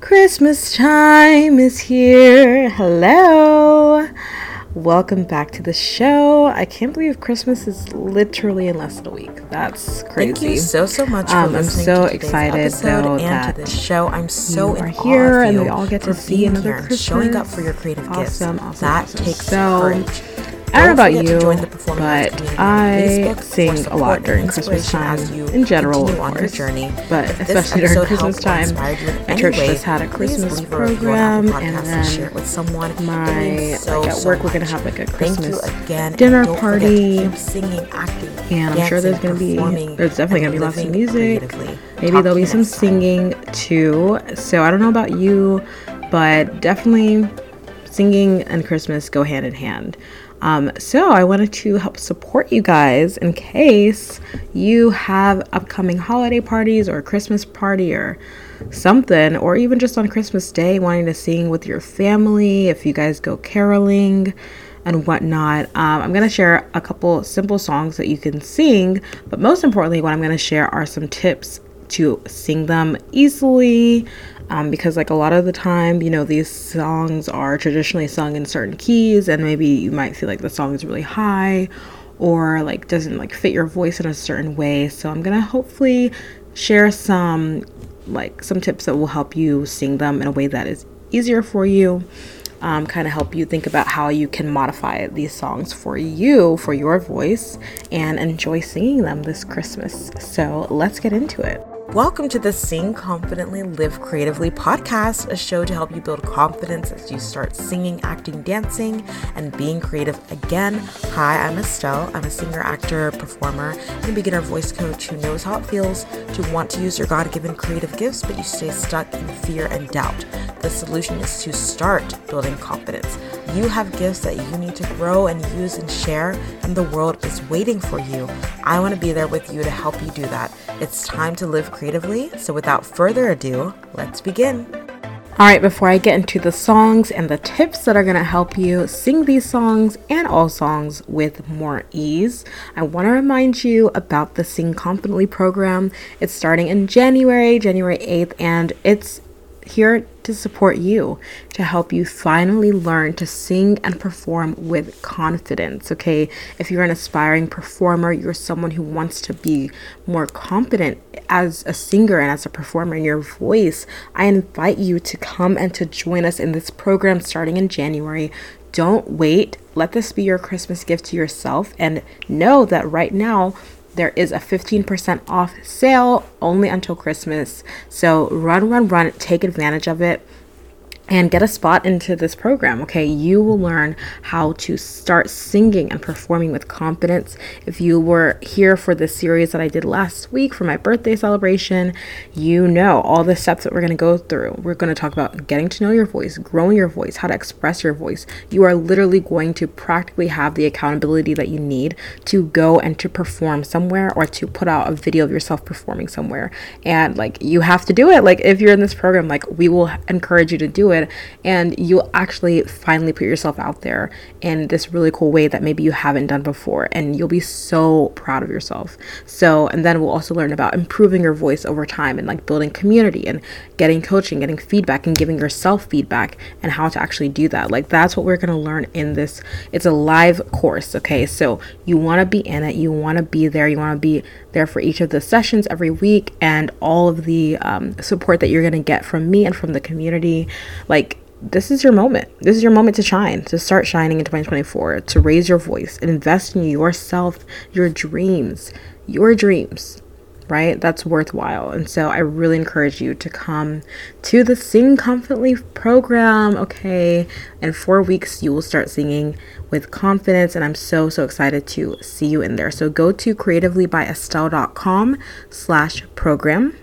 Christmas time is here. Hello. Welcome back to the show. I can't believe Christmas is literally in less than a week. That's crazy. Thank you so so much for Um, I'm so to excited, episode though, and that to this show. I'm so you in awe here and we all get to see another here Christmas. showing up for your creative gifts. Awesome, awesome, that awesome. takes So, courage. I don't know about you, join the Performing Arts but I sing a lot during Christmas time in general, of course. journey. But especially during Christmas time, my church way, just had a Christmas a program, and then share it with someone. My so, like at so work we're gonna have like a Christmas again. dinner and don't forget to party. singing, acting, and I'm sure there's gonna be there's definitely gonna be lots of music. Maybe there'll be some singing too. So I don't know about you, but definitely singing and Christmas go hand in hand. Um, so I wanted to help support you guys in case you have upcoming holiday parties or Christmas party or something, or even just on Christmas Day wanting to sing with your family. If you guys go caroling and whatnot, um, I'm gonna share a couple simple songs that you can sing. But most importantly, what I'm gonna share are some tips to sing them easily um, because like a lot of the time you know these songs are traditionally sung in certain keys and maybe you might feel like the song is really high or like doesn't like fit your voice in a certain way so i'm gonna hopefully share some like some tips that will help you sing them in a way that is easier for you um, kind of help you think about how you can modify these songs for you, for your voice, and enjoy singing them this Christmas. So let's get into it. Welcome to the Sing Confidently Live Creatively podcast, a show to help you build confidence as you start singing, acting, dancing, and being creative again. Hi, I'm Estelle. I'm a singer, actor, performer, and beginner voice coach who knows how it feels to want to use your God given creative gifts, but you stay stuck in fear and doubt. The solution is to start building confidence. You have gifts that you need to grow and use and share, and the world is waiting for you. I want to be there with you to help you do that. It's time to live creatively. So, without further ado, let's begin. All right, before I get into the songs and the tips that are going to help you sing these songs and all songs with more ease, I want to remind you about the Sing Confidently program. It's starting in January, January 8th, and it's here to support you, to help you finally learn to sing and perform with confidence. Okay, if you're an aspiring performer, you're someone who wants to be more confident as a singer and as a performer in your voice, I invite you to come and to join us in this program starting in January. Don't wait. Let this be your Christmas gift to yourself and know that right now there is a 15% off sale only until Christmas. So run, run, run, take advantage of it and get a spot into this program. Okay, you will learn how to start singing and performing with confidence. If you were here for the series that I did last week for my birthday celebration, you know all the steps that we're going to go through. We're going to talk about getting to know your voice, growing your voice, how to express your voice. You are literally going to practically have the accountability that you need to go and to perform somewhere or to put out a video of yourself performing somewhere. And like you have to do it. Like if you're in this program, like we will encourage you to do it and you'll actually finally put yourself out there in this really cool way that maybe you haven't done before and you'll be so proud of yourself. So and then we'll also learn about improving your voice over time and like building community and getting coaching getting feedback and giving yourself feedback and how to actually do that. Like that's what we're going to learn in this it's a live course okay? So you want to be in it you want to be there you want to be there for each of the sessions every week and all of the um, support that you're going to get from me and from the community like this is your moment. This is your moment to shine, to start shining in 2024, to raise your voice, invest in yourself, your dreams, your dreams, right? That's worthwhile. And so I really encourage you to come to the Sing Confidently program. Okay. In four weeks, you will start singing with confidence. And I'm so, so excited to see you in there. So go to creativelybyestelle.com slash program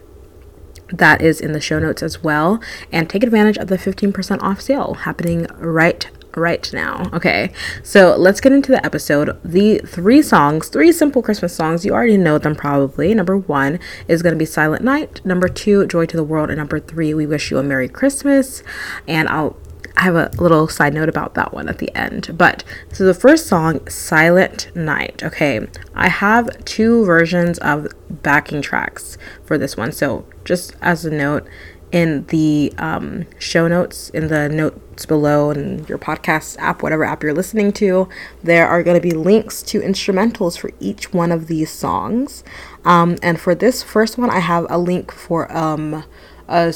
that is in the show notes as well and take advantage of the 15% off sale happening right right now. Okay, so let's get into the episode. The three songs, three simple Christmas songs, you already know them probably. Number one is going to be Silent Night. Number two, Joy to the World. And number three, We Wish You a Merry Christmas. And I'll have a little side note about that one at the end. But so the first song, Silent Night. Okay, I have two versions of backing tracks for this one. So just as a note, in the um, show notes, in the notes below, in your podcast app, whatever app you're listening to, there are going to be links to instrumentals for each one of these songs. Um, and for this first one, I have a link for um, a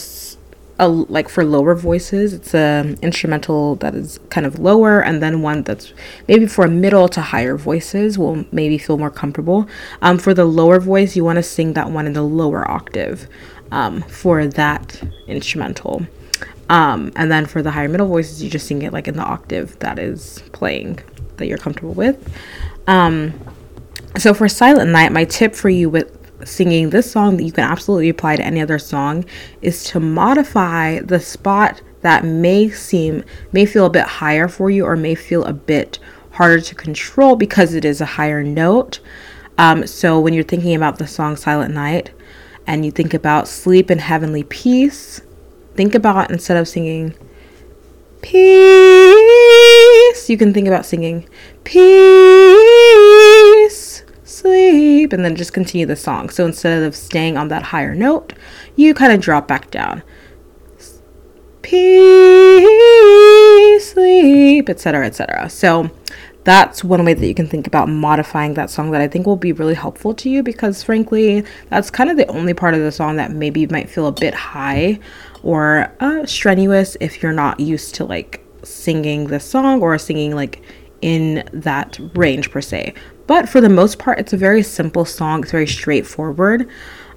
a, like for lower voices. It's an instrumental that is kind of lower and then one that's maybe for middle to higher voices will maybe feel more comfortable. Um, for the lower voice you want to sing that one in the lower octave um, for that instrumental um, and then for the higher middle voices you just sing it like in the octave that is playing that you're comfortable with um, so for silent night my tip for you with singing this song that you can absolutely apply to any other song is to modify the spot that may seem may feel a bit higher for you or may feel a bit harder to control because it is a higher note. Um, so when you're thinking about the song Silent Night and you think about sleep and heavenly peace, think about instead of singing peace, you can think about singing peace sleep, and then just continue the song. So instead of staying on that higher note, you kind of drop back down. Sleep, etc., etc. So that's one way that you can think about modifying that song that I think will be really helpful to you because, frankly, that's kind of the only part of the song that maybe might feel a bit high or uh, strenuous if you're not used to like singing this song or singing like in that range per se. But for the most part, it's a very simple song. It's very straightforward.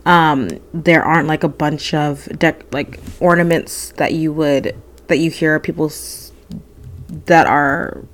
Um, there aren't like a bunch of deck like ornaments that you would that you hear people that are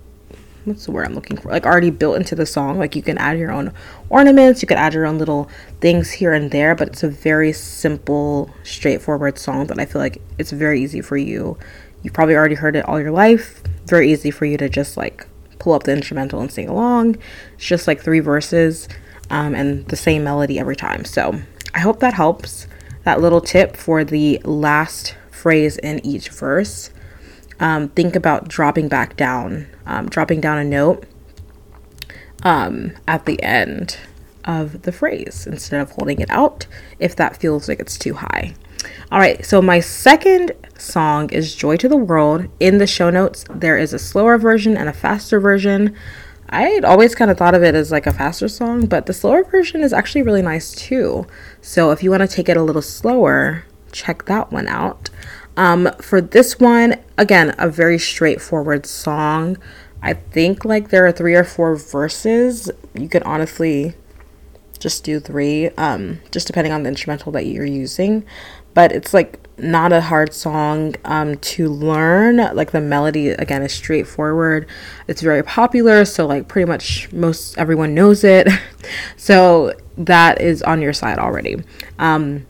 what's the word I'm looking for? Like already built into the song. Like you can add your own ornaments, you can add your own little things here and there, but it's a very simple, straightforward song that I feel like it's very easy for you. You've probably already heard it all your life. Very easy for you to just like pull up the instrumental and sing along. It's just like three verses um, and the same melody every time. So I hope that helps. That little tip for the last phrase in each verse. Um, think about dropping back down, um, dropping down a note um, at the end of the phrase instead of holding it out if that feels like it's too high. All right, so my second song is Joy to the World. In the show notes, there is a slower version and a faster version. I had always kind of thought of it as like a faster song, but the slower version is actually really nice too. So if you want to take it a little slower, check that one out. Um, for this one, again, a very straightforward song. I think like there are three or four verses. You could honestly just do three, um, just depending on the instrumental that you're using but it's like not a hard song um, to learn. Like the melody again is straightforward. It's very popular, so like pretty much most everyone knows it. so that is on your side already. Um,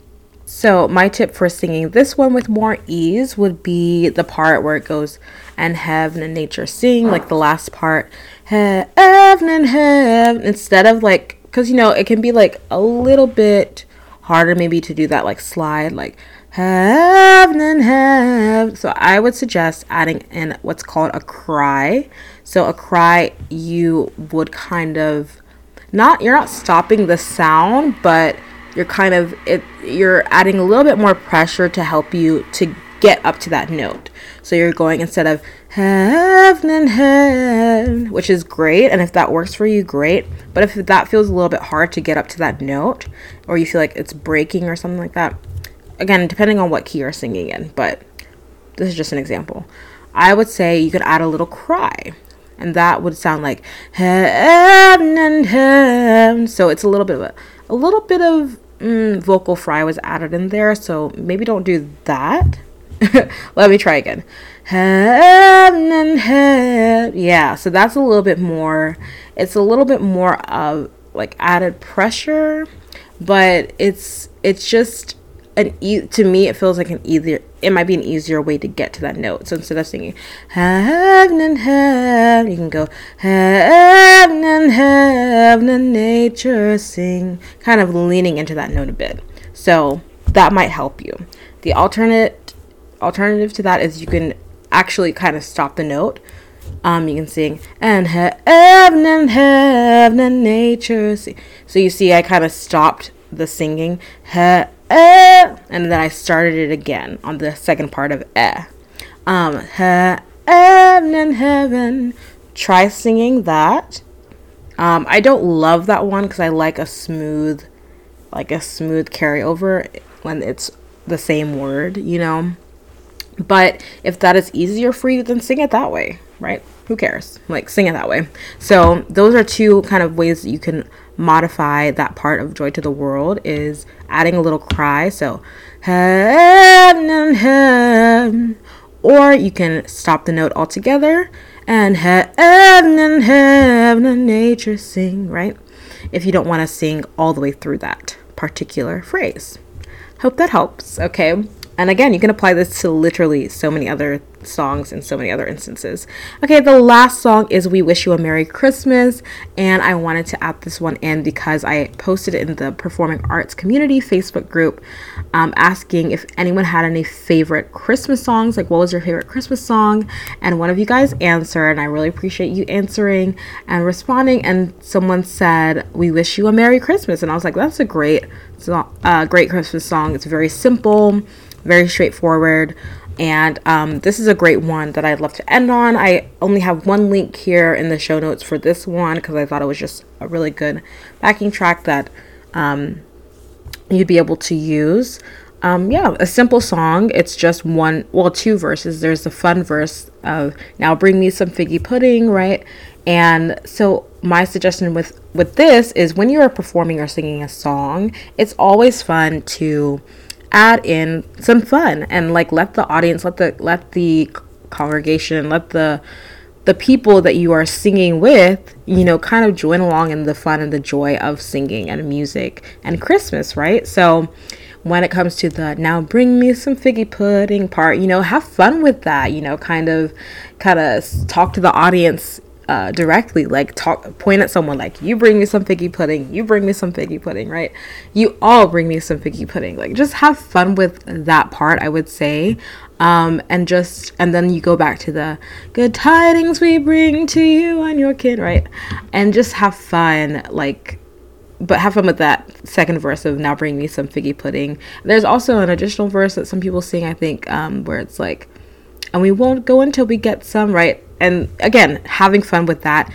so my tip for singing this one with more ease would be the part where it goes and heaven and nature sing, like the last part, heaven and heaven, instead of like, because you know it can be like a little bit harder maybe to do that like slide like heaven and heaven. So I would suggest adding in what's called a cry. So a cry you would kind of not you're not stopping the sound, but you're kind of it you're adding a little bit more pressure to help you to get up to that note. So you're going instead of heaven and heaven, which is great. And if that works for you, great. But if that feels a little bit hard to get up to that note, or you feel like it's breaking or something like that, again, depending on what key you're singing in, but this is just an example. I would say you could add a little cry, and that would sound like heaven and heaven. So it's a little bit of a, a little bit of mm, vocal fry was added in there. So maybe don't do that. Let me try again. Yeah, so that's a little bit more. It's a little bit more of like added pressure, but it's it's just an e- to me it feels like an easier it might be an easier way to get to that note. So instead of singing heaven and heaven, you can go heaven and heaven and nature sing, kind of leaning into that note a bit. So that might help you. The alternate alternative to that is you can actually kind of stop the note. Um, you can sing and heaven and heaven and nature. Sing. So you see, I kind of stopped the singing. Heaven eh, and then I started it again on the second part of eh. Um, heaven in heaven. Try singing that. Um, I don't love that one because I like a smooth, like a smooth carryover when it's the same word, you know. But if that is easier for you, then sing it that way, right? Who cares? Like, sing it that way. So, those are two kind of ways that you can modify that part of Joy to the World is adding a little cry. So. Or you can stop the note altogether and heaven and heaven and nature sing, right? If you don't want to sing all the way through that particular phrase. Hope that helps, okay? And again, you can apply this to literally so many other songs in so many other instances. Okay, the last song is We Wish You a Merry Christmas, and I wanted to add this one in because I posted it in the Performing Arts Community Facebook group um, asking if anyone had any favorite Christmas songs, like what was your favorite Christmas song? And one of you guys answered, and I really appreciate you answering and responding. And someone said, We wish you a Merry Christmas. And I was like, That's a great, uh, great Christmas song. It's very simple very straightforward. And um, this is a great one that I'd love to end on. I only have one link here in the show notes for this one because I thought it was just a really good backing track that um, you'd be able to use. Um, yeah, a simple song. It's just one, well, two verses. There's the fun verse of "Now bring me some figgy pudding," right? And so my suggestion with with this is when you are performing or singing a song, it's always fun to add in some fun and like let the audience let the let the congregation let the the people that you are singing with you know kind of join along in the fun and the joy of singing and music and christmas right? So when it comes to the now bring me some figgy pudding part you know have fun with that you know kind of kind of talk to the audience uh, directly like talk point at someone like you bring me some figgy pudding you bring me some figgy pudding right? You all bring me some figgy pudding. Like just have fun with that part i would say. Um, and just and then you go back to the good tidings we bring to you and your kid right? And just have fun like but have fun with that second verse of now bring me some figgy pudding. There's also an additional verse that some people sing i think um, where it's like and we won't go until we get some right and again having fun with that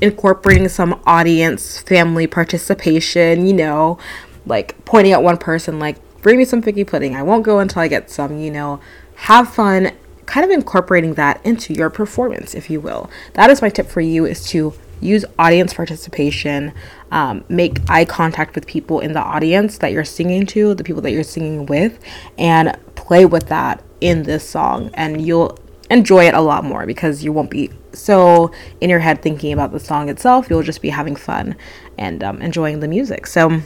incorporating some audience family participation you know like pointing at one person like bring me some figgy pudding. I won't go until i get some you know. Have fun kind of incorporating that into your performance if you will. That is my tip for you is to use audience participation um, make eye contact with people in the audience that you're singing to the people that you're singing with and play with that in this song and you'll enjoy it a lot more because you won't be so in your head thinking about the song itself. You'll just be having fun and um, enjoying the music. So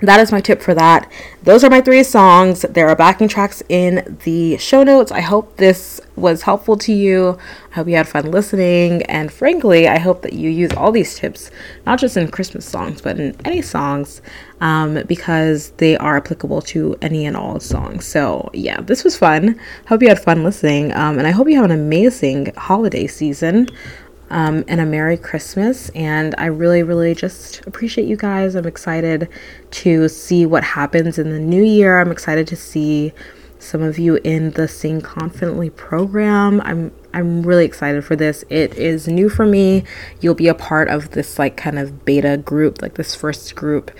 that is my tip for that. Those are my three songs. There are backing tracks in the show notes. I hope this was helpful to you. I hope you had fun listening. And frankly, I hope that you use all these tips, not just in Christmas songs, but in any songs, um, because they are applicable to any and all songs. So, yeah, this was fun. Hope you had fun listening. Um, and I hope you have an amazing holiday season um, and a Merry Christmas. And I really, really just appreciate you guys. I'm excited to see what happens in the new year. I'm excited to see some of you in the Sing Confidently program. I'm I'm really excited for this. It is new for me. You'll be a part of this like kind of beta group, like this first group.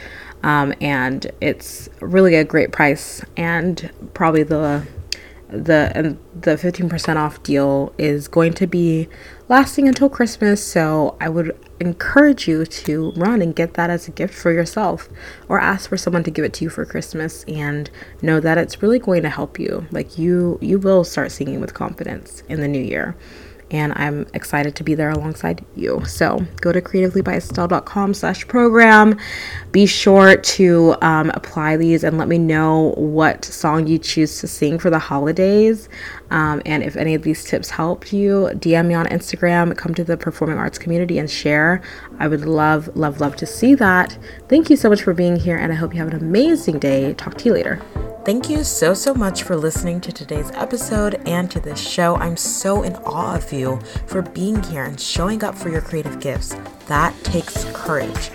Um, and it's really a great price. And probably the the and the 15% off deal is going to be lasting until Christmas, so I would encourage you to run and get that as a gift for yourself or ask for someone to give it to you for Christmas and know that it's really going to help you. Like you you will start singing with confidence in the new year and I'm excited to be there alongside you. So go to creativelybyestelle.com slash program. Be sure to um, apply these and let me know what song you choose to sing for the holidays. Um, and if any of these tips helped you, DM me on Instagram, come to the performing arts community and share. I would love, love, love to see that. Thank you so much for being here, and I hope you have an amazing day. Talk to you later. Thank you so, so much for listening to today's episode and to this show. I'm so in awe of you for being here and showing up for your creative gifts. That takes courage.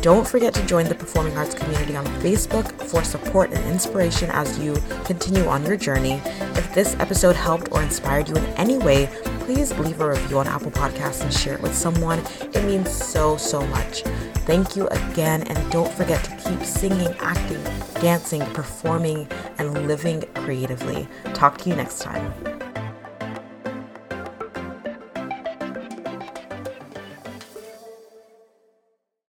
Don't forget to join the Performing Arts community on Facebook for support and inspiration as you continue on your journey. If this episode helped or inspired you in any way, please leave a review on Apple Podcasts and share it with someone. It means so, so much. Thank you again, and don't forget to keep singing, acting, dancing, performing, and living creatively. Talk to you next time.